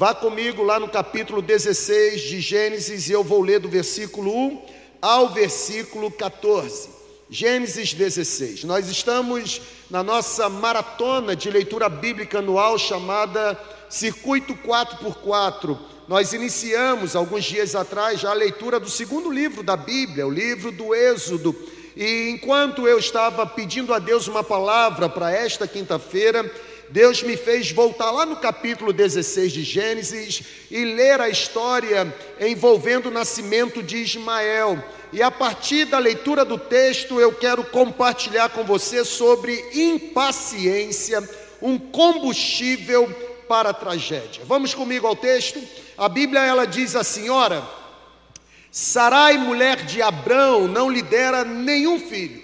Vá comigo lá no capítulo 16 de Gênesis e eu vou ler do versículo 1 ao versículo 14. Gênesis 16. Nós estamos na nossa maratona de leitura bíblica anual chamada Circuito 4x4. Nós iniciamos alguns dias atrás já a leitura do segundo livro da Bíblia, o livro do Êxodo. E enquanto eu estava pedindo a Deus uma palavra para esta quinta-feira, Deus me fez voltar lá no capítulo 16 de Gênesis e ler a história envolvendo o nascimento de Ismael. E a partir da leitura do texto, eu quero compartilhar com você sobre impaciência, um combustível para a tragédia. Vamos comigo ao texto? A Bíblia ela diz assim: ora, Sarai, mulher de Abrão, não lhe dera nenhum filho.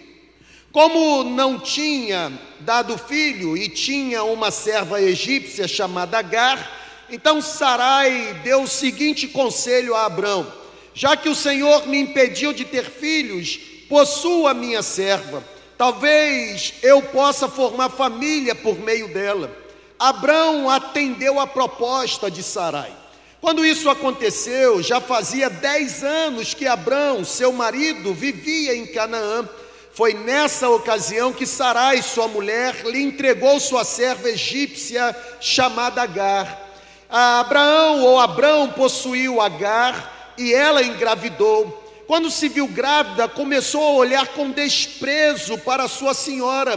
Como não tinha dado filho e tinha uma serva egípcia chamada Agar, então Sarai deu o seguinte conselho a Abrão: Já que o Senhor me impediu de ter filhos, possua minha serva. Talvez eu possa formar família por meio dela. Abrão atendeu a proposta de Sarai. Quando isso aconteceu, já fazia dez anos que Abrão, seu marido, vivia em Canaã. Foi nessa ocasião que Sarai, sua mulher, lhe entregou sua serva egípcia chamada Agar. A Abraão ou Abrão possuiu Agar e ela engravidou. Quando se viu grávida, começou a olhar com desprezo para sua senhora.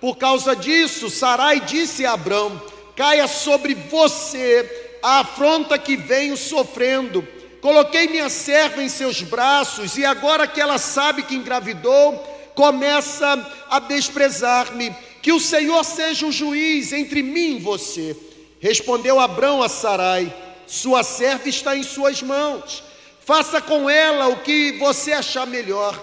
Por causa disso, Sarai disse a Abrão: Caia sobre você a afronta que venho sofrendo. Coloquei minha serva em seus braços e agora que ela sabe que engravidou, começa a desprezar-me. Que o Senhor seja o juiz entre mim e você. Respondeu Abrão a Sarai: Sua serva está em suas mãos. Faça com ela o que você achar melhor.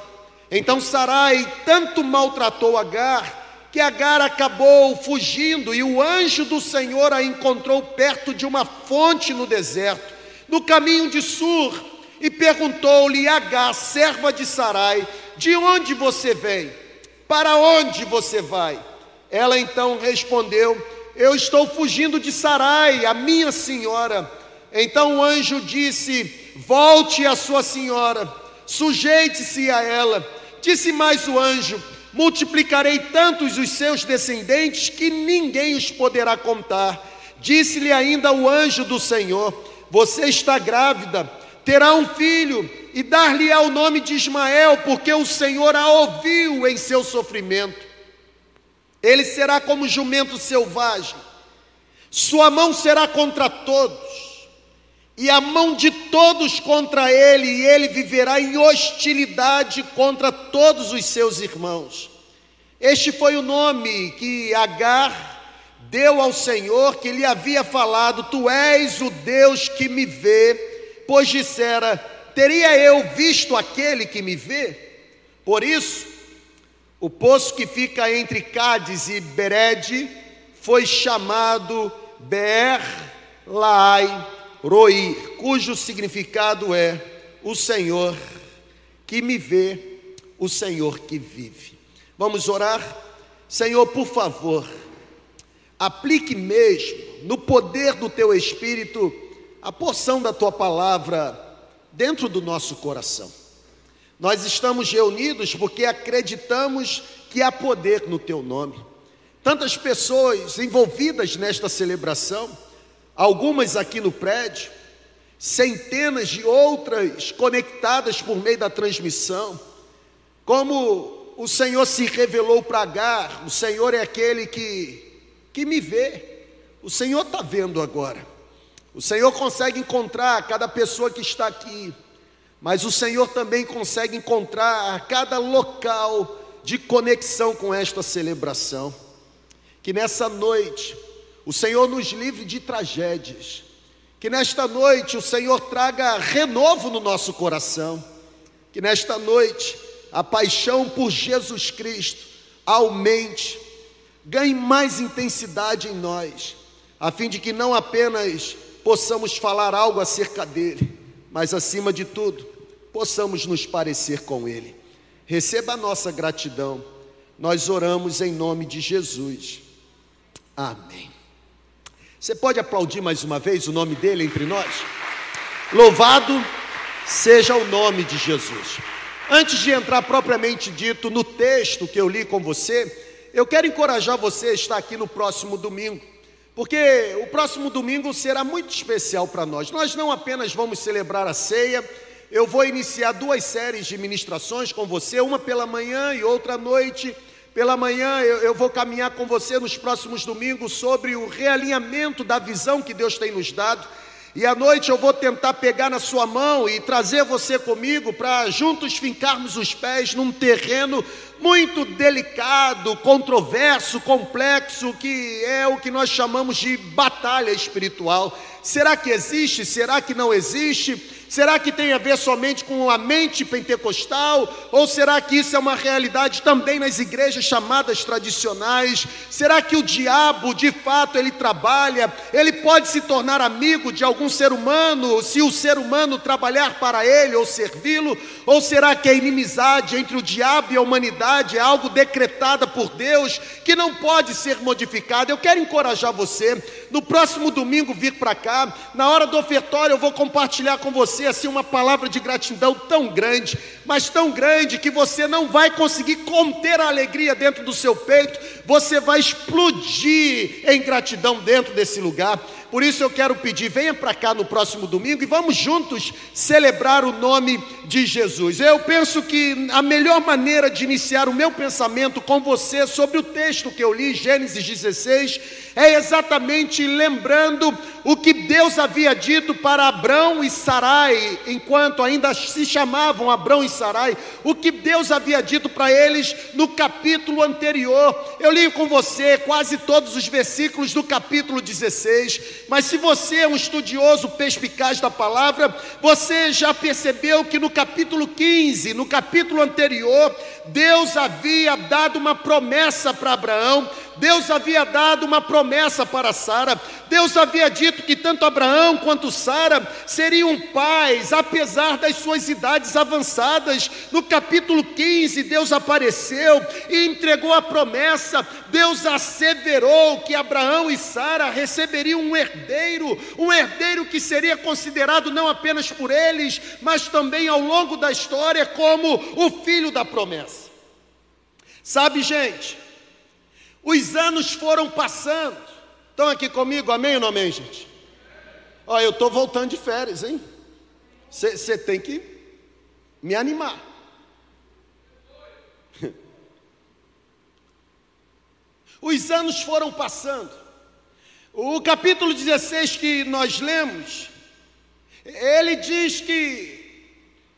Então Sarai tanto maltratou Agar que Agar acabou fugindo e o anjo do Senhor a encontrou perto de uma fonte no deserto, no caminho de Sur, e perguntou-lhe Agar, serva de Sarai: de onde você vem? Para onde você vai? Ela então respondeu: Eu estou fugindo de Sarai, a minha senhora. Então o anjo disse: Volte a sua senhora, sujeite-se a ela. Disse mais o anjo: Multiplicarei tantos os seus descendentes que ninguém os poderá contar. Disse-lhe ainda o anjo do Senhor: Você está grávida, terá um filho e dar-lhe o nome de Ismael, porque o Senhor a ouviu em seu sofrimento. Ele será como jumento selvagem, sua mão será contra todos, e a mão de todos contra ele, e ele viverá em hostilidade contra todos os seus irmãos. Este foi o nome que Agar deu ao Senhor, que lhe havia falado: Tu és o Deus que me vê, pois dissera: teria eu visto aquele que me vê? Por isso, o poço que fica entre Cádiz e Berede foi chamado Ber Lai Roi, cujo significado é o Senhor que me vê, o Senhor que vive. Vamos orar? Senhor, por favor, aplique mesmo no poder do teu Espírito a porção da tua palavra dentro do nosso coração. Nós estamos reunidos porque acreditamos que há poder no teu nome. Tantas pessoas envolvidas nesta celebração, algumas aqui no prédio, centenas de outras conectadas por meio da transmissão. Como o Senhor se revelou para Agar, o Senhor é aquele que, que me vê, o Senhor está vendo agora. O Senhor consegue encontrar cada pessoa que está aqui, mas o Senhor também consegue encontrar cada local de conexão com esta celebração. Que nessa noite o Senhor nos livre de tragédias, que nesta noite o Senhor traga renovo no nosso coração, que nesta noite a paixão por Jesus Cristo aumente, ganhe mais intensidade em nós, a fim de que não apenas possamos falar algo acerca dele, mas acima de tudo, possamos nos parecer com ele. Receba a nossa gratidão. Nós oramos em nome de Jesus. Amém. Você pode aplaudir mais uma vez o nome dele entre nós? Louvado seja o nome de Jesus. Antes de entrar propriamente dito no texto que eu li com você, eu quero encorajar você a estar aqui no próximo domingo, porque o próximo domingo será muito especial para nós. Nós não apenas vamos celebrar a ceia, eu vou iniciar duas séries de ministrações com você, uma pela manhã e outra à noite. Pela manhã eu, eu, vou caminhar com você nos próximos domingos sobre o realinhamento da visão que Deus tem nos dado. E à noite eu vou tentar pegar na sua mão e trazer você comigo para juntos fincarmos os pés num terreno muito delicado, controverso, complexo, que é o que nós chamamos de batalha espiritual. Será que existe? Será que não existe? Será que tem a ver somente com a mente pentecostal? Ou será que isso é uma realidade também nas igrejas chamadas tradicionais? Será que o diabo, de fato, ele trabalha? Ele pode se tornar amigo de algum ser humano se o ser humano trabalhar para ele ou servi-lo? Ou será que a inimizade entre o diabo e a humanidade é algo decretada por Deus que não pode ser modificado? Eu quero encorajar você, no próximo domingo, vir para cá, na hora do ofertório, eu vou compartilhar com você assim uma palavra de gratidão tão grande, mas tão grande que você não vai conseguir conter a alegria dentro do seu peito, você vai explodir em gratidão dentro desse lugar. Por isso eu quero pedir, venha para cá no próximo domingo e vamos juntos celebrar o nome de Jesus. Eu penso que a melhor maneira de iniciar o meu pensamento com você sobre o texto que eu li, Gênesis 16, é exatamente lembrando o que Deus havia dito para Abrão e Sarai, enquanto ainda se chamavam Abrão e Sarai, o que Deus havia dito para eles no capítulo anterior. Eu li com você quase todos os versículos do capítulo 16, mas se você é um estudioso perspicaz da palavra, você já percebeu que no capítulo 15, no capítulo anterior, Deus havia dado uma promessa para Abraão, Deus havia dado uma promessa para Sara, Deus havia dito que tanto Abraão quanto Sara seriam pais, apesar das suas idades avançadas. No capítulo 15, Deus apareceu e entregou a promessa, Deus asseverou que Abraão e Sara receberiam um herdeiro, um herdeiro que seria considerado não apenas por eles, mas também ao longo da história como o filho da promessa. Sabe, gente, os anos foram passando. Estão aqui comigo, amém ou não amém, gente? Olha, eu estou voltando de férias, hein? Você tem que me animar. Os anos foram passando. O capítulo 16 que nós lemos, ele diz que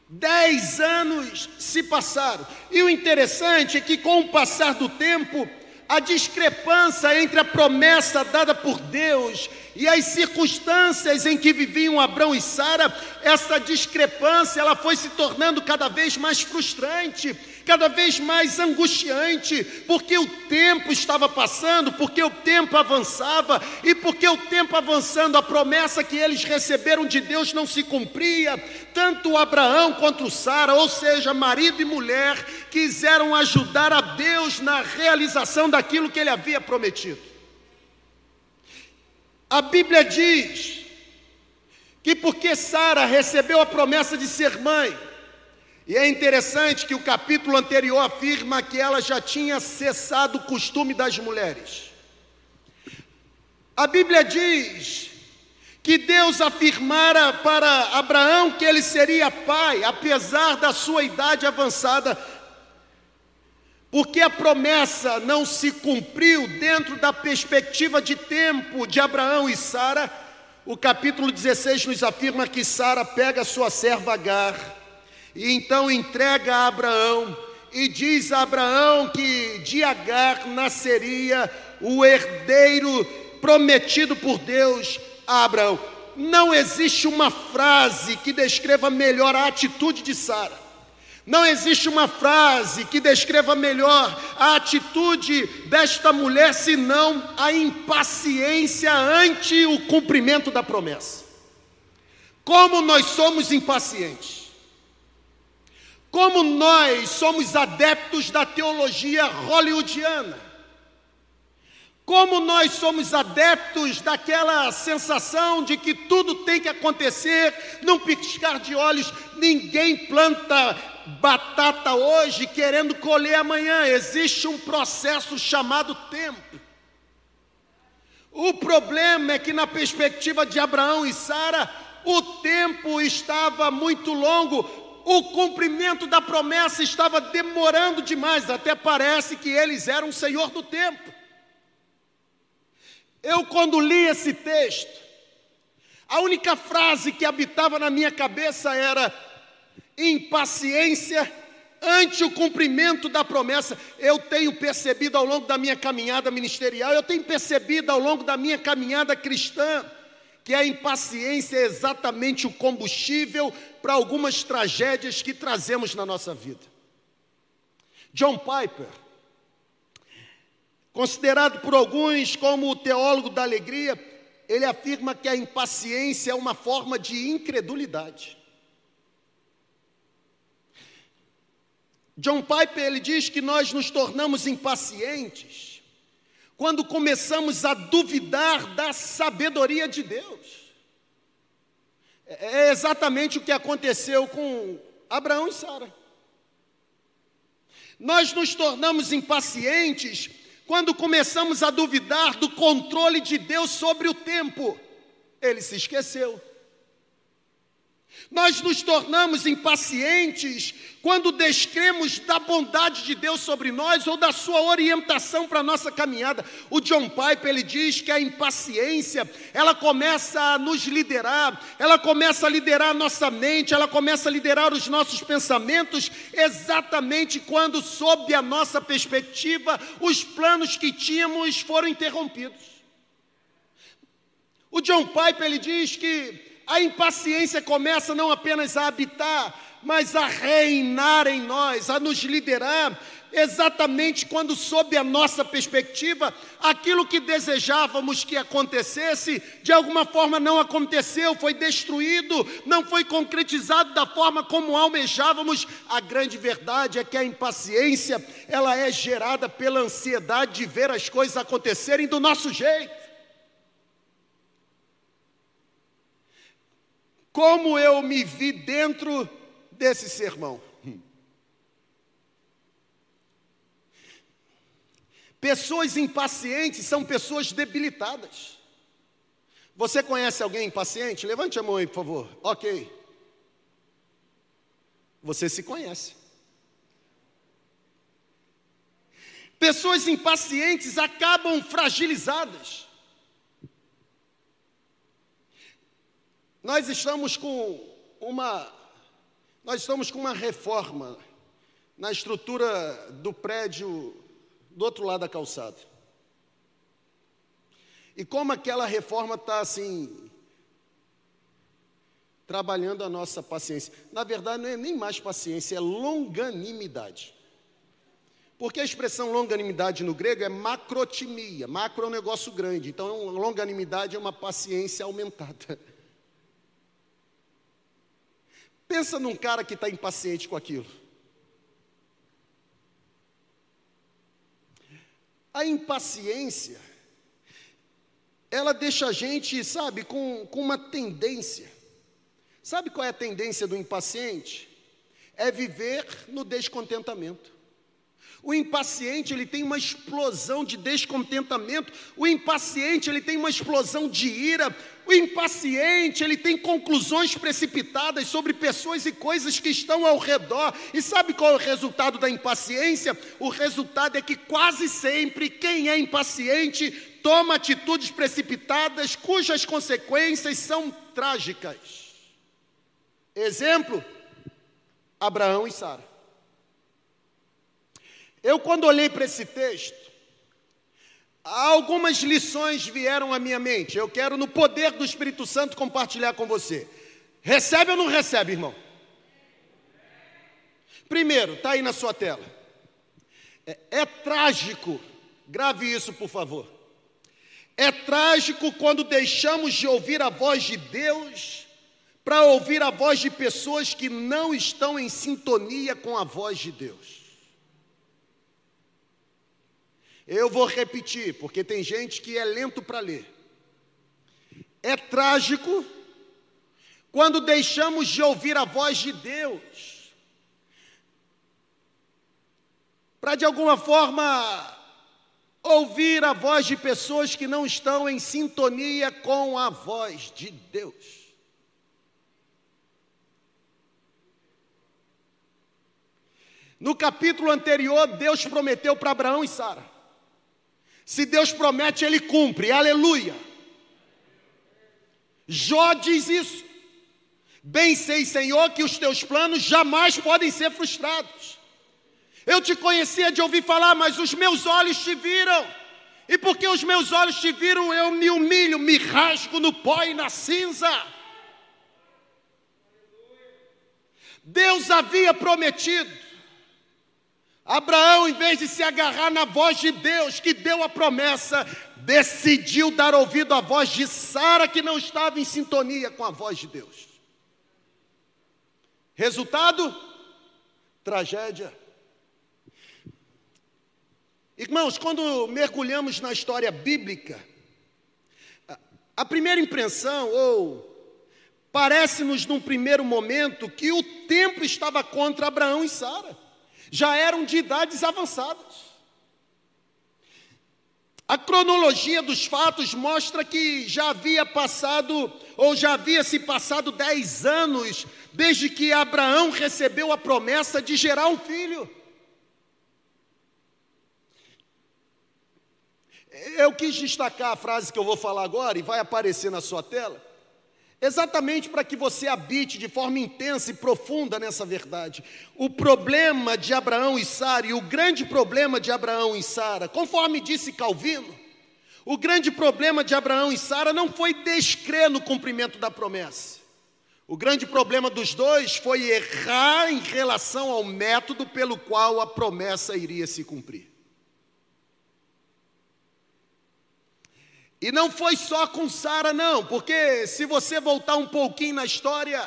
dez anos se passaram. E o interessante é que, com o passar do tempo, a discrepância entre a promessa dada por Deus e as circunstâncias em que viviam Abraão e Sara, essa discrepância ela foi se tornando cada vez mais frustrante, cada vez mais angustiante, porque o tempo estava passando, porque o tempo avançava e porque o tempo avançando, a promessa que eles receberam de Deus não se cumpria. Tanto Abraão quanto Sara, ou seja, marido e mulher, quiseram ajudar a Deus na realização daquilo que ele havia prometido. A Bíblia diz que porque Sara recebeu a promessa de ser mãe, e é interessante que o capítulo anterior afirma que ela já tinha cessado o costume das mulheres. A Bíblia diz que Deus afirmara para Abraão que ele seria pai, apesar da sua idade avançada, porque a promessa não se cumpriu dentro da perspectiva de tempo de Abraão e Sara, o capítulo 16 nos afirma que Sara pega sua serva Agar e então entrega a Abraão e diz a Abraão que de Agar nasceria o herdeiro prometido por Deus a Abraão. Não existe uma frase que descreva melhor a atitude de Sara. Não existe uma frase que descreva melhor a atitude desta mulher senão a impaciência ante o cumprimento da promessa. Como nós somos impacientes. Como nós somos adeptos da teologia hollywoodiana. Como nós somos adeptos daquela sensação de que tudo tem que acontecer num piscar de olhos, ninguém planta batata hoje querendo colher amanhã, existe um processo chamado tempo. O problema é que, na perspectiva de Abraão e Sara, o tempo estava muito longo, o cumprimento da promessa estava demorando demais, até parece que eles eram senhor do tempo. Eu, quando li esse texto, a única frase que habitava na minha cabeça era: impaciência ante o cumprimento da promessa. Eu tenho percebido ao longo da minha caminhada ministerial, eu tenho percebido ao longo da minha caminhada cristã, que a impaciência é exatamente o combustível para algumas tragédias que trazemos na nossa vida. John Piper, considerado por alguns como o teólogo da alegria, ele afirma que a impaciência é uma forma de incredulidade. John Piper ele diz que nós nos tornamos impacientes quando começamos a duvidar da sabedoria de Deus. É, é exatamente o que aconteceu com Abraão e Sara. Nós nos tornamos impacientes quando começamos a duvidar do controle de Deus sobre o tempo. Ele se esqueceu. Nós nos tornamos impacientes quando descremos da bondade de Deus sobre nós ou da sua orientação para a nossa caminhada. O John Piper ele diz que a impaciência, ela começa a nos liderar, ela começa a liderar a nossa mente, ela começa a liderar os nossos pensamentos, exatamente quando sob a nossa perspectiva os planos que tínhamos foram interrompidos. O John Piper ele diz que a impaciência começa não apenas a habitar, mas a reinar em nós, a nos liderar, exatamente quando, sob a nossa perspectiva, aquilo que desejávamos que acontecesse, de alguma forma não aconteceu, foi destruído, não foi concretizado da forma como almejávamos. A grande verdade é que a impaciência, ela é gerada pela ansiedade de ver as coisas acontecerem do nosso jeito. Como eu me vi dentro desse sermão? Pessoas impacientes são pessoas debilitadas. Você conhece alguém impaciente? Levante a mão aí, por favor. Ok. Você se conhece. Pessoas impacientes acabam fragilizadas. Nós estamos com uma nós estamos com uma reforma na estrutura do prédio do outro lado da calçada. E como aquela reforma está assim trabalhando a nossa paciência. Na verdade, não é nem mais paciência, é longanimidade. Porque a expressão longanimidade no grego é macrotimia. Macro é um negócio grande. Então, longanimidade é uma paciência aumentada. Pensa num cara que está impaciente com aquilo. A impaciência, ela deixa a gente, sabe, com, com uma tendência. Sabe qual é a tendência do impaciente? É viver no descontentamento. O impaciente, ele tem uma explosão de descontentamento. O impaciente, ele tem uma explosão de ira. O impaciente, ele tem conclusões precipitadas sobre pessoas e coisas que estão ao redor. E sabe qual é o resultado da impaciência? O resultado é que quase sempre quem é impaciente toma atitudes precipitadas cujas consequências são trágicas. Exemplo: Abraão e Sara. Eu, quando olhei para esse texto, algumas lições vieram à minha mente. Eu quero, no poder do Espírito Santo, compartilhar com você. Recebe ou não recebe, irmão? Primeiro, está aí na sua tela. É, é trágico, grave isso, por favor. É trágico quando deixamos de ouvir a voz de Deus para ouvir a voz de pessoas que não estão em sintonia com a voz de Deus. Eu vou repetir, porque tem gente que é lento para ler. É trágico quando deixamos de ouvir a voz de Deus, para de alguma forma ouvir a voz de pessoas que não estão em sintonia com a voz de Deus. No capítulo anterior, Deus prometeu para Abraão e Sara. Se Deus promete, ele cumpre. Aleluia. Jó diz isso. Bem sei, Senhor, que os teus planos jamais podem ser frustrados. Eu te conhecia de ouvir falar, mas os meus olhos te viram. E porque os meus olhos te viram, eu me humilho, me rasgo no pó e na cinza. Deus havia prometido Abraão, em vez de se agarrar na voz de Deus, que deu a promessa, decidiu dar ouvido à voz de Sara, que não estava em sintonia com a voz de Deus. Resultado? Tragédia. Irmãos, quando mergulhamos na história bíblica, a primeira impressão, ou parece-nos num primeiro momento, que o tempo estava contra Abraão e Sara já eram de idades avançadas. A cronologia dos fatos mostra que já havia passado, ou já havia se passado dez anos, desde que Abraão recebeu a promessa de gerar um filho. Eu quis destacar a frase que eu vou falar agora e vai aparecer na sua tela exatamente para que você habite de forma intensa e profunda nessa verdade. O problema de Abraão e Sara, e o grande problema de Abraão e Sara, conforme disse Calvino, o grande problema de Abraão e Sara não foi descrer no cumprimento da promessa. O grande problema dos dois foi errar em relação ao método pelo qual a promessa iria se cumprir. E não foi só com Sara, não, porque se você voltar um pouquinho na história,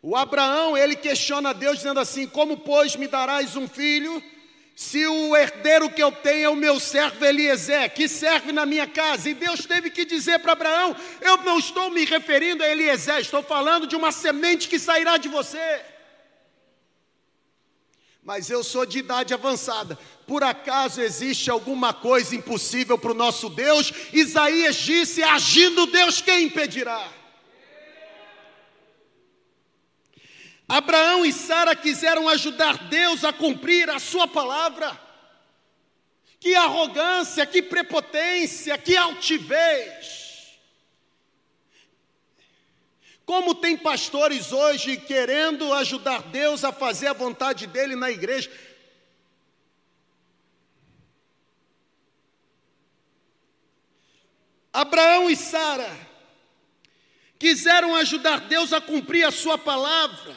o Abraão, ele questiona Deus dizendo assim: Como, pois, me darás um filho, se o herdeiro que eu tenho é o meu servo Eliezer, que serve na minha casa? E Deus teve que dizer para Abraão: Eu não estou me referindo a Eliezer, estou falando de uma semente que sairá de você mas eu sou de idade avançada. Por acaso existe alguma coisa impossível para o nosso Deus? Isaías disse: agindo Deus, quem impedirá? Abraão e Sara quiseram ajudar Deus a cumprir a sua palavra. Que arrogância, que prepotência, que altivez. Como tem pastores hoje querendo ajudar Deus a fazer a vontade dele na igreja. Abraão e Sara quiseram ajudar Deus a cumprir a sua palavra.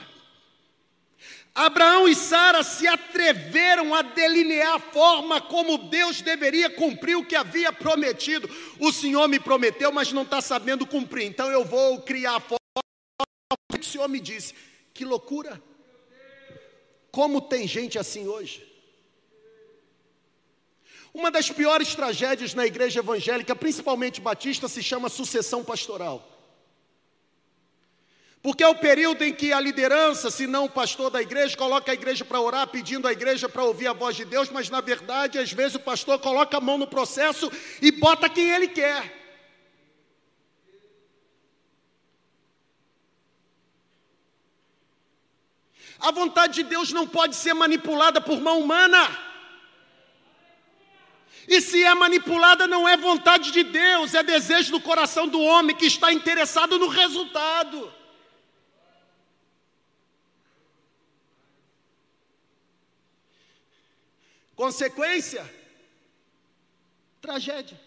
Abraão e Sara se atreveram a delinear a forma como Deus deveria cumprir o que havia prometido. O Senhor me prometeu, mas não está sabendo cumprir, então eu vou criar a forma o Senhor me disse: que loucura! Como tem gente assim hoje? Uma das piores tragédias na igreja evangélica, principalmente batista, se chama sucessão pastoral. Porque é o período em que a liderança, se não o pastor da igreja, coloca a igreja para orar, pedindo a igreja para ouvir a voz de Deus, mas na verdade, às vezes o pastor coloca a mão no processo e bota quem ele quer. A vontade de Deus não pode ser manipulada por mão humana. E se é manipulada, não é vontade de Deus, é desejo do coração do homem que está interessado no resultado. Consequência? Tragédia.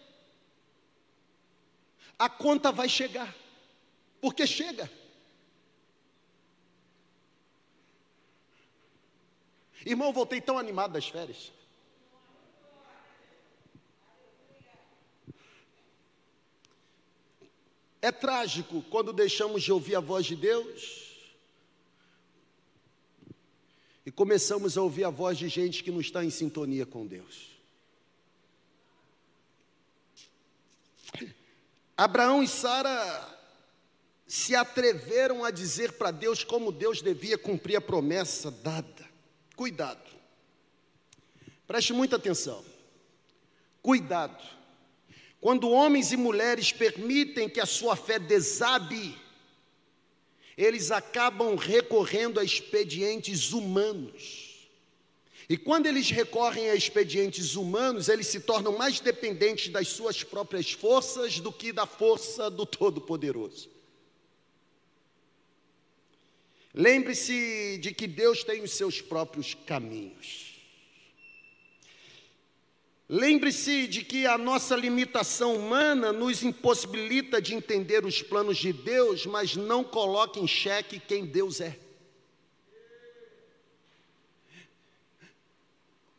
A conta vai chegar, porque chega. Irmão, voltei tão animado das férias. É trágico quando deixamos de ouvir a voz de Deus e começamos a ouvir a voz de gente que não está em sintonia com Deus. Abraão e Sara se atreveram a dizer para Deus como Deus devia cumprir a promessa dada. Cuidado. Preste muita atenção. Cuidado. Quando homens e mulheres permitem que a sua fé desabe, eles acabam recorrendo a expedientes humanos. E quando eles recorrem a expedientes humanos, eles se tornam mais dependentes das suas próprias forças do que da força do Todo-Poderoso. Lembre-se de que Deus tem os seus próprios caminhos. Lembre-se de que a nossa limitação humana nos impossibilita de entender os planos de Deus, mas não coloca em xeque quem Deus é.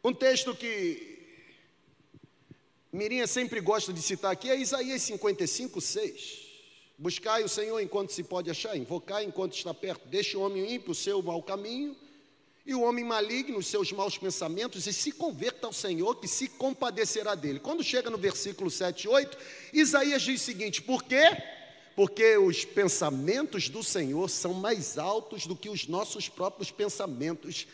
Um texto que Mirinha sempre gosta de citar aqui é Isaías 55, 6. Buscai o Senhor enquanto se pode achar, invocai enquanto está perto. Deixe o homem ímpio o seu mau caminho e o homem maligno os seus maus pensamentos e se converta ao Senhor que se compadecerá dele. Quando chega no versículo 7 e 8, Isaías diz o seguinte: Por quê? Porque os pensamentos do Senhor são mais altos do que os nossos próprios pensamentos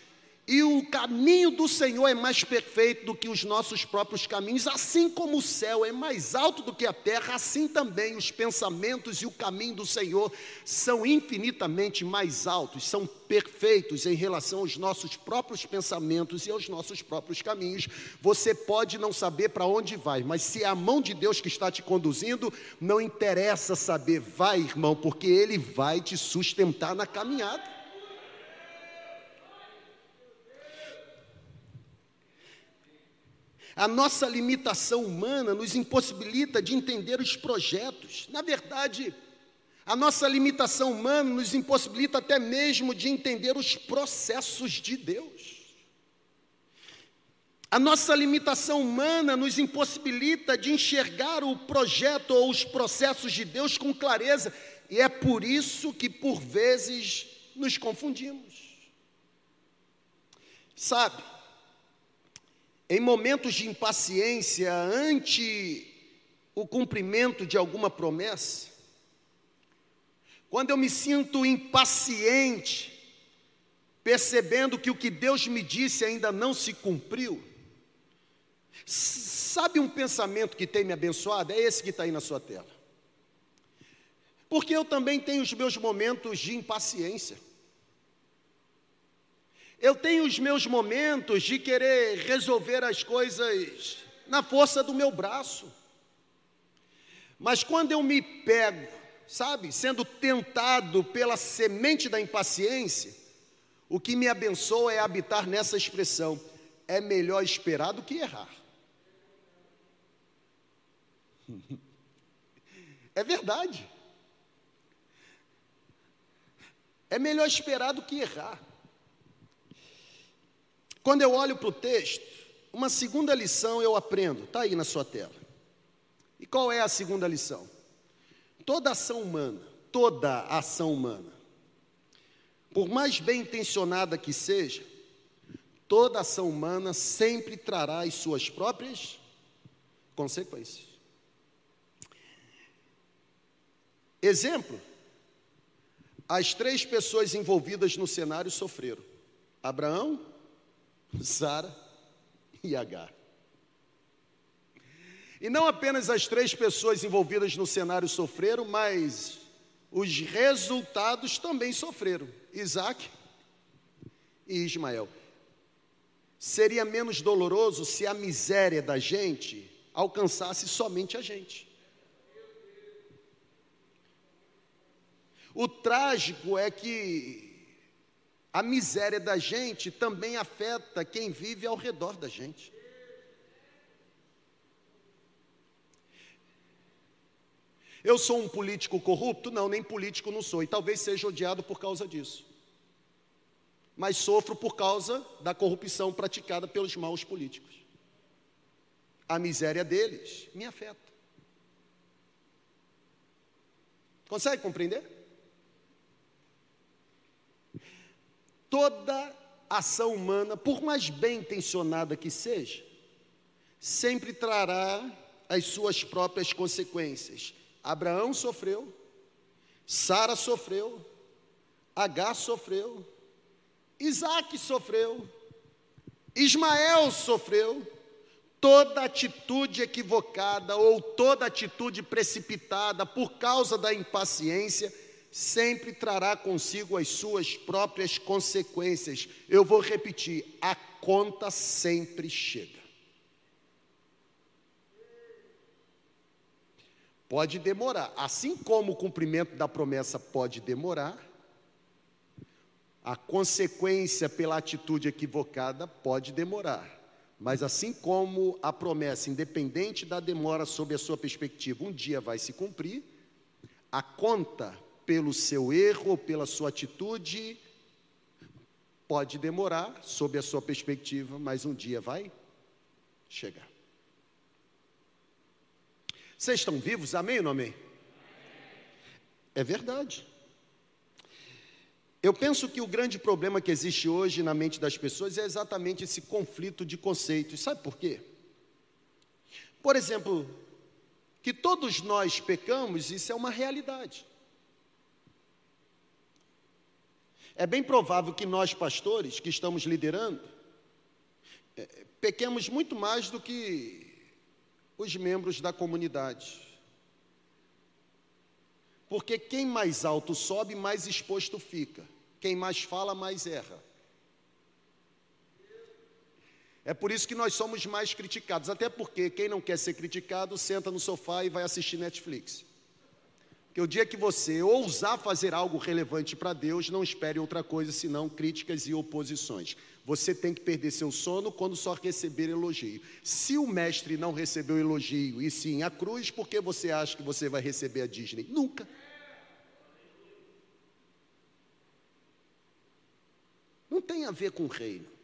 e o caminho do Senhor é mais perfeito do que os nossos próprios caminhos, assim como o céu é mais alto do que a terra, assim também os pensamentos e o caminho do Senhor são infinitamente mais altos, são perfeitos em relação aos nossos próprios pensamentos e aos nossos próprios caminhos. Você pode não saber para onde vai, mas se é a mão de Deus que está te conduzindo, não interessa saber, vai, irmão, porque Ele vai te sustentar na caminhada. A nossa limitação humana nos impossibilita de entender os projetos. Na verdade, a nossa limitação humana nos impossibilita até mesmo de entender os processos de Deus. A nossa limitação humana nos impossibilita de enxergar o projeto ou os processos de Deus com clareza, e é por isso que, por vezes, nos confundimos. Sabe, em momentos de impaciência ante o cumprimento de alguma promessa, quando eu me sinto impaciente, percebendo que o que Deus me disse ainda não se cumpriu, sabe um pensamento que tem me abençoado? É esse que está aí na sua tela. Porque eu também tenho os meus momentos de impaciência. Eu tenho os meus momentos de querer resolver as coisas na força do meu braço. Mas quando eu me pego, sabe, sendo tentado pela semente da impaciência, o que me abençoa é habitar nessa expressão: é melhor esperar do que errar. É verdade. É melhor esperar do que errar. Quando eu olho para o texto, uma segunda lição eu aprendo, está aí na sua tela. E qual é a segunda lição? Toda ação humana, toda ação humana, por mais bem intencionada que seja, toda ação humana sempre trará as suas próprias consequências. Exemplo: as três pessoas envolvidas no cenário sofreram: Abraão, Sara e Agar. E não apenas as três pessoas envolvidas no cenário sofreram, mas os resultados também sofreram: Isaac e Ismael. Seria menos doloroso se a miséria da gente alcançasse somente a gente. O trágico é que a miséria da gente também afeta quem vive ao redor da gente. Eu sou um político corrupto? Não, nem político não sou, e talvez seja odiado por causa disso. Mas sofro por causa da corrupção praticada pelos maus políticos. A miséria deles me afeta. Consegue compreender? Toda ação humana, por mais bem intencionada que seja, sempre trará as suas próprias consequências. Abraão sofreu, Sara sofreu, Agar sofreu, Isaac sofreu, Ismael sofreu. Toda atitude equivocada ou toda atitude precipitada por causa da impaciência sempre trará consigo as suas próprias consequências. Eu vou repetir: a conta sempre chega. Pode demorar, assim como o cumprimento da promessa pode demorar, a consequência pela atitude equivocada pode demorar. Mas assim como a promessa, independente da demora sob a sua perspectiva, um dia vai se cumprir, a conta pelo seu erro ou pela sua atitude pode demorar sob a sua perspectiva, mas um dia vai chegar. Vocês estão vivos? Amém ou não amém? É verdade. Eu penso que o grande problema que existe hoje na mente das pessoas é exatamente esse conflito de conceitos. Sabe por quê? Por exemplo, que todos nós pecamos, isso é uma realidade. É bem provável que nós, pastores, que estamos liderando, é, pequemos muito mais do que os membros da comunidade. Porque quem mais alto sobe, mais exposto fica. Quem mais fala, mais erra. É por isso que nós somos mais criticados. Até porque quem não quer ser criticado, senta no sofá e vai assistir Netflix. Que o dia que você ousar fazer algo relevante para Deus, não espere outra coisa senão críticas e oposições. Você tem que perder seu sono quando só receber elogio. Se o mestre não recebeu elogio e sim a cruz, por que você acha que você vai receber a Disney? Nunca. Não tem a ver com o reino.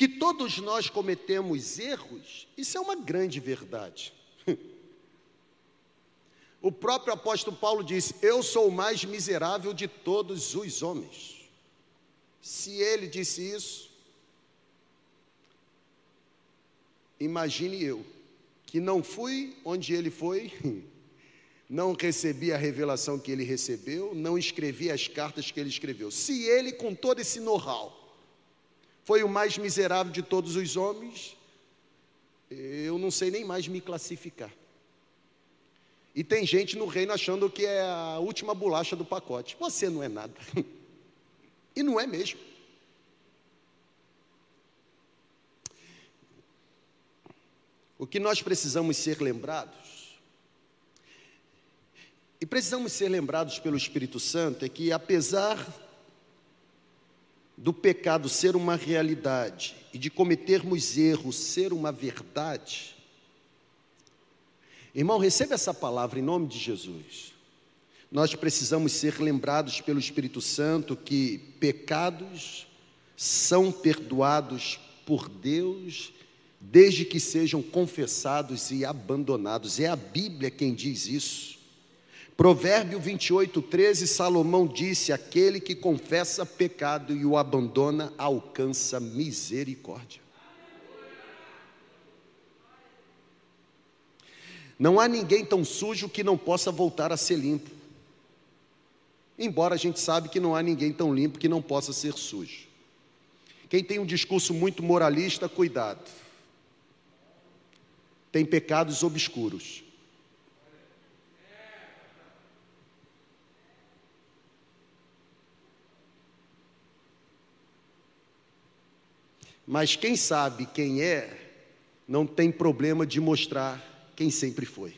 Que todos nós cometemos erros, isso é uma grande verdade. O próprio apóstolo Paulo disse: Eu sou o mais miserável de todos os homens. Se ele disse isso, imagine eu, que não fui onde ele foi, não recebi a revelação que ele recebeu, não escrevi as cartas que ele escreveu. Se ele, com todo esse know-how, foi o mais miserável de todos os homens, eu não sei nem mais me classificar. E tem gente no reino achando que é a última bolacha do pacote. Você não é nada. E não é mesmo. O que nós precisamos ser lembrados, e precisamos ser lembrados pelo Espírito Santo, é que apesar do pecado ser uma realidade e de cometermos erros ser uma verdade, irmão, receba essa palavra em nome de Jesus. Nós precisamos ser lembrados pelo Espírito Santo que pecados são perdoados por Deus desde que sejam confessados e abandonados. É a Bíblia quem diz isso. Provérbio 28, 13, Salomão disse: Aquele que confessa pecado e o abandona alcança misericórdia. Não há ninguém tão sujo que não possa voltar a ser limpo. Embora a gente sabe que não há ninguém tão limpo que não possa ser sujo. Quem tem um discurso muito moralista, cuidado. Tem pecados obscuros. Mas quem sabe quem é, não tem problema de mostrar quem sempre foi.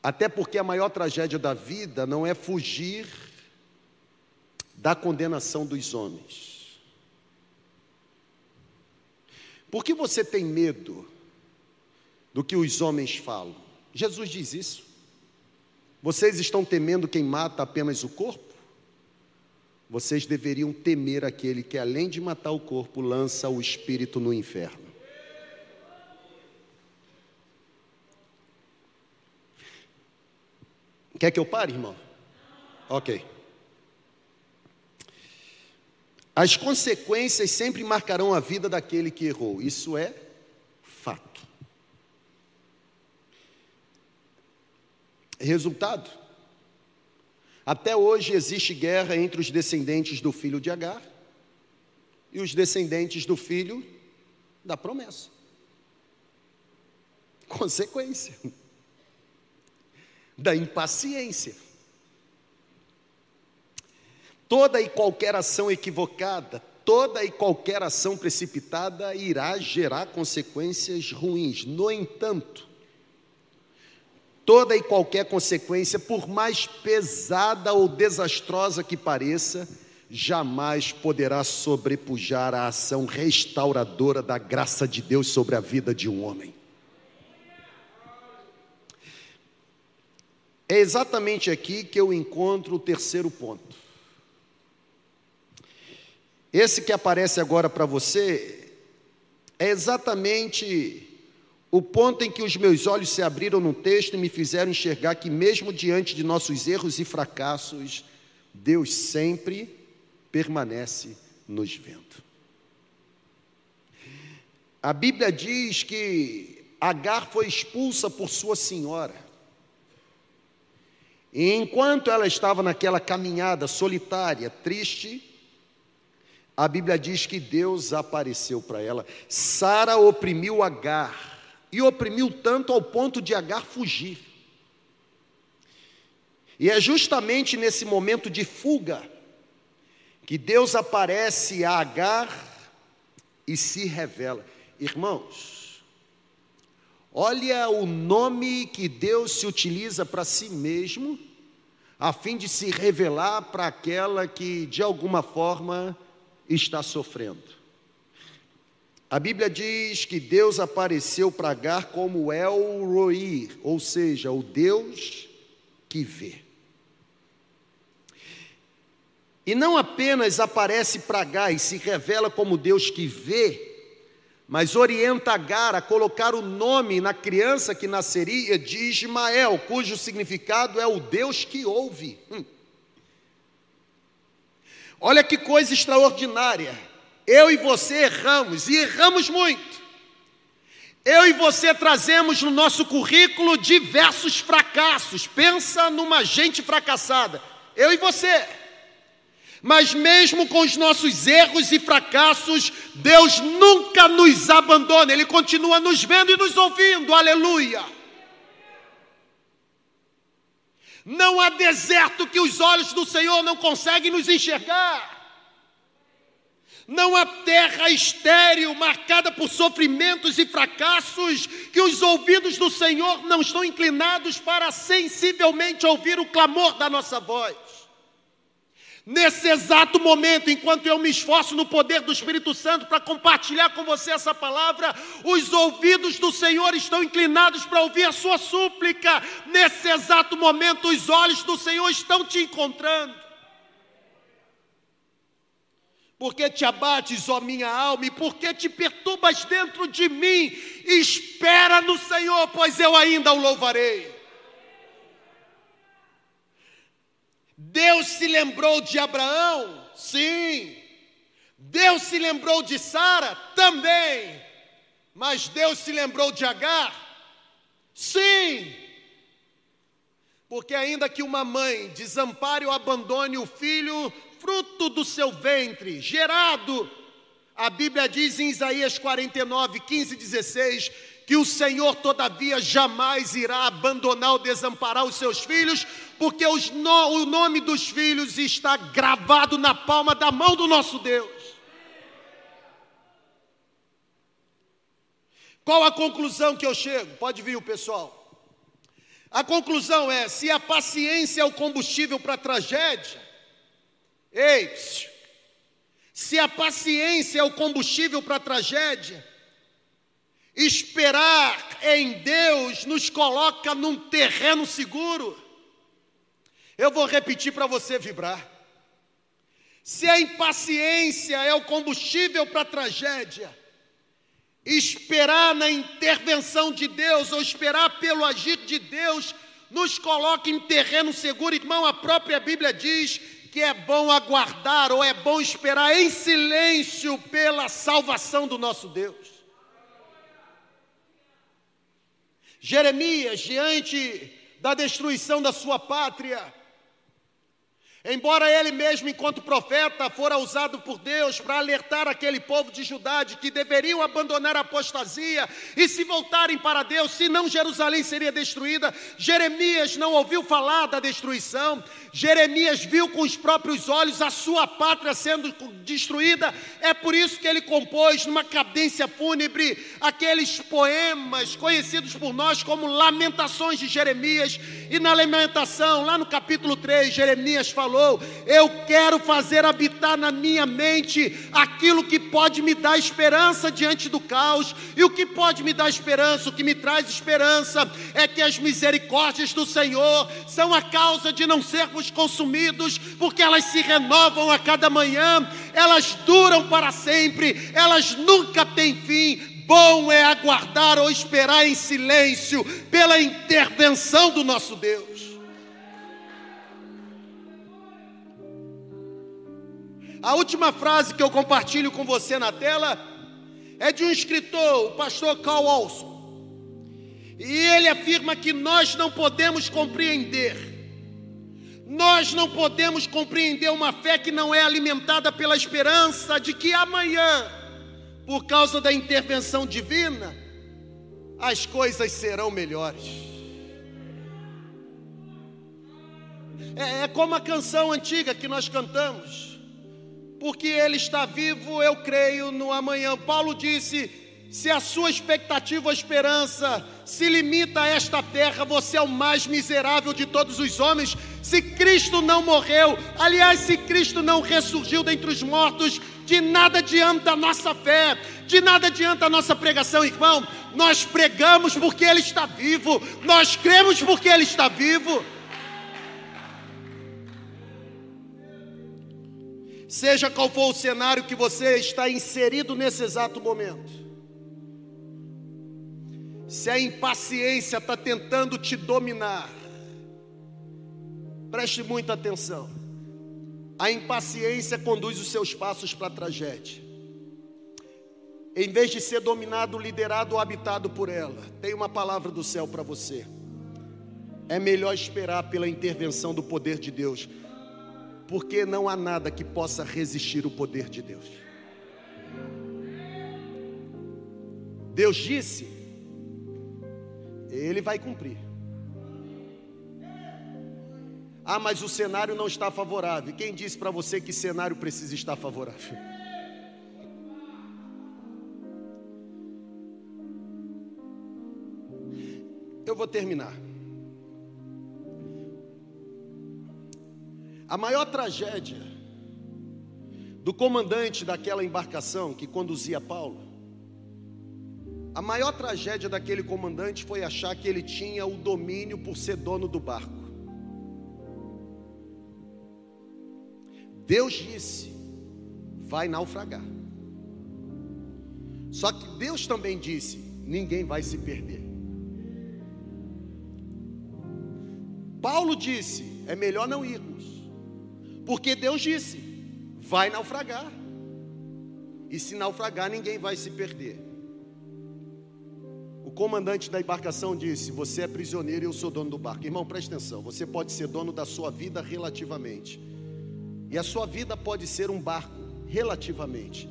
Até porque a maior tragédia da vida não é fugir da condenação dos homens. Por que você tem medo do que os homens falam? Jesus diz isso. Vocês estão temendo quem mata apenas o corpo? Vocês deveriam temer aquele que, além de matar o corpo, lança o espírito no inferno. Quer que eu pare, irmão? Ok. as consequências sempre marcarão a vida daquele que errou. Isso é fato. Resultado: até hoje existe guerra entre os descendentes do filho de Agar e os descendentes do filho da promessa. Consequência da impaciência. Toda e qualquer ação equivocada, toda e qualquer ação precipitada irá gerar consequências ruins. No entanto, toda e qualquer consequência, por mais pesada ou desastrosa que pareça, jamais poderá sobrepujar a ação restauradora da graça de Deus sobre a vida de um homem. É exatamente aqui que eu encontro o terceiro ponto. Esse que aparece agora para você é exatamente o ponto em que os meus olhos se abriram no texto e me fizeram enxergar que, mesmo diante de nossos erros e fracassos, Deus sempre permanece nos vendo. A Bíblia diz que Agar foi expulsa por sua senhora. E enquanto ela estava naquela caminhada solitária, triste, a Bíblia diz que Deus apareceu para ela. Sara oprimiu Agar e oprimiu tanto ao ponto de Agar fugir. E é justamente nesse momento de fuga que Deus aparece a Agar e se revela. Irmãos, olha o nome que Deus se utiliza para si mesmo, a fim de se revelar para aquela que de alguma forma está sofrendo. A Bíblia diz que Deus apareceu para Agar como El Roi, ou seja, o Deus que vê. E não apenas aparece para Agar e se revela como Deus que vê, mas orienta Agar a colocar o nome na criança que nasceria de Ismael, cujo significado é o Deus que ouve. Hum. Olha que coisa extraordinária. Eu e você erramos, e erramos muito. Eu e você trazemos no nosso currículo diversos fracassos. Pensa numa gente fracassada. Eu e você. Mas mesmo com os nossos erros e fracassos, Deus nunca nos abandona, Ele continua nos vendo e nos ouvindo, aleluia. Não há deserto que os olhos do Senhor não conseguem nos enxergar. Não há terra estéril marcada por sofrimentos e fracassos que os ouvidos do Senhor não estão inclinados para sensivelmente ouvir o clamor da nossa voz. Nesse exato momento, enquanto eu me esforço no poder do Espírito Santo para compartilhar com você essa palavra, os ouvidos do Senhor estão inclinados para ouvir a sua súplica. Nesse exato momento, os olhos do Senhor estão te encontrando. Porque te abates, ó minha alma, e porque te perturbas dentro de mim? Espera no Senhor, pois eu ainda o louvarei. Deus se lembrou de Abraão? Sim. Deus se lembrou de Sara? Também. Mas Deus se lembrou de Agar? Sim. Porque ainda que uma mãe desampare ou abandone o filho, fruto do seu ventre, gerado. A Bíblia diz em Isaías 49, 15 e 16 que o Senhor, todavia, jamais irá abandonar ou desamparar os seus filhos, porque no, o nome dos filhos está gravado na palma da mão do nosso Deus. Qual a conclusão que eu chego? Pode vir o pessoal. A conclusão é: se a paciência é o combustível para a tragédia, Ei, se a paciência é o combustível para a tragédia, esperar em Deus nos coloca num terreno seguro. Eu vou repetir para você vibrar. Se a impaciência é o combustível para a tragédia, esperar na intervenção de Deus ou esperar pelo agir de Deus nos coloca em terreno seguro. Irmão, a própria Bíblia diz que é bom aguardar ou é bom esperar em silêncio pela salvação do nosso Deus. Jeremias, diante da destruição da sua pátria, Embora ele mesmo, enquanto profeta, fora usado por Deus para alertar aquele povo de Judá de que deveriam abandonar a apostasia e se voltarem para Deus, senão Jerusalém seria destruída, Jeremias não ouviu falar da destruição, Jeremias viu com os próprios olhos a sua pátria sendo destruída, é por isso que ele compôs numa cadência fúnebre aqueles poemas conhecidos por nós como Lamentações de Jeremias, e na lamentação, lá no capítulo 3, Jeremias falou Eu quero fazer habitar na minha mente aquilo que pode me dar esperança diante do caos. E o que pode me dar esperança, o que me traz esperança, é que as misericórdias do Senhor são a causa de não sermos consumidos, porque elas se renovam a cada manhã, elas duram para sempre, elas nunca têm fim bom é aguardar ou esperar em silêncio pela intervenção do nosso Deus. A última frase que eu compartilho com você na tela é de um escritor, o pastor Carl Olson. E ele afirma que nós não podemos compreender, nós não podemos compreender uma fé que não é alimentada pela esperança de que amanhã, por causa da intervenção divina, as coisas serão melhores. É, é como a canção antiga que nós cantamos porque Ele está vivo, eu creio no amanhã. Paulo disse: se a sua expectativa ou esperança se limita a esta terra, você é o mais miserável de todos os homens. Se Cristo não morreu, aliás, se Cristo não ressurgiu dentre os mortos, de nada adianta a nossa fé, de nada adianta a nossa pregação, irmão. Nós pregamos porque Ele está vivo, nós cremos porque Ele está vivo. Seja qual for o cenário que você está inserido nesse exato momento, se a impaciência está tentando te dominar, preste muita atenção. A impaciência conduz os seus passos para a tragédia. Em vez de ser dominado, liderado ou habitado por ela, tem uma palavra do céu para você. É melhor esperar pela intervenção do poder de Deus porque não há nada que possa resistir o poder de Deus. Deus disse, Ele vai cumprir. Ah, mas o cenário não está favorável. Quem disse para você que cenário precisa estar favorável? Eu vou terminar. A maior tragédia do comandante daquela embarcação que conduzia Paulo, a maior tragédia daquele comandante foi achar que ele tinha o domínio por ser dono do barco. Deus disse: vai naufragar. Só que Deus também disse: ninguém vai se perder. Paulo disse: é melhor não irmos. Porque Deus disse: vai naufragar. E se naufragar, ninguém vai se perder. Comandante da embarcação disse: Você é prisioneiro e eu sou dono do barco. Irmão, preste atenção. Você pode ser dono da sua vida relativamente. E a sua vida pode ser um barco relativamente.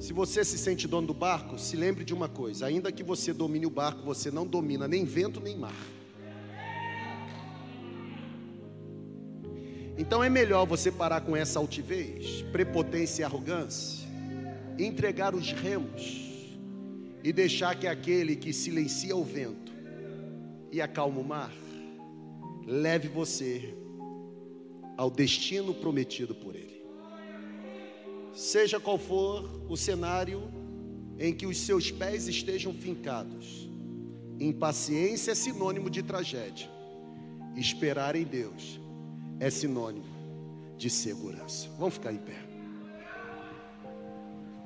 Se você se sente dono do barco, se lembre de uma coisa: ainda que você domine o barco, você não domina nem vento nem mar. Então é melhor você parar com essa altivez, prepotência e arrogância, entregar os remos e deixar que aquele que silencia o vento e acalma o mar leve você ao destino prometido por ele. Seja qual for o cenário em que os seus pés estejam fincados, impaciência é sinônimo de tragédia. Esperar em Deus é sinônimo de segurança. Vamos ficar em pé.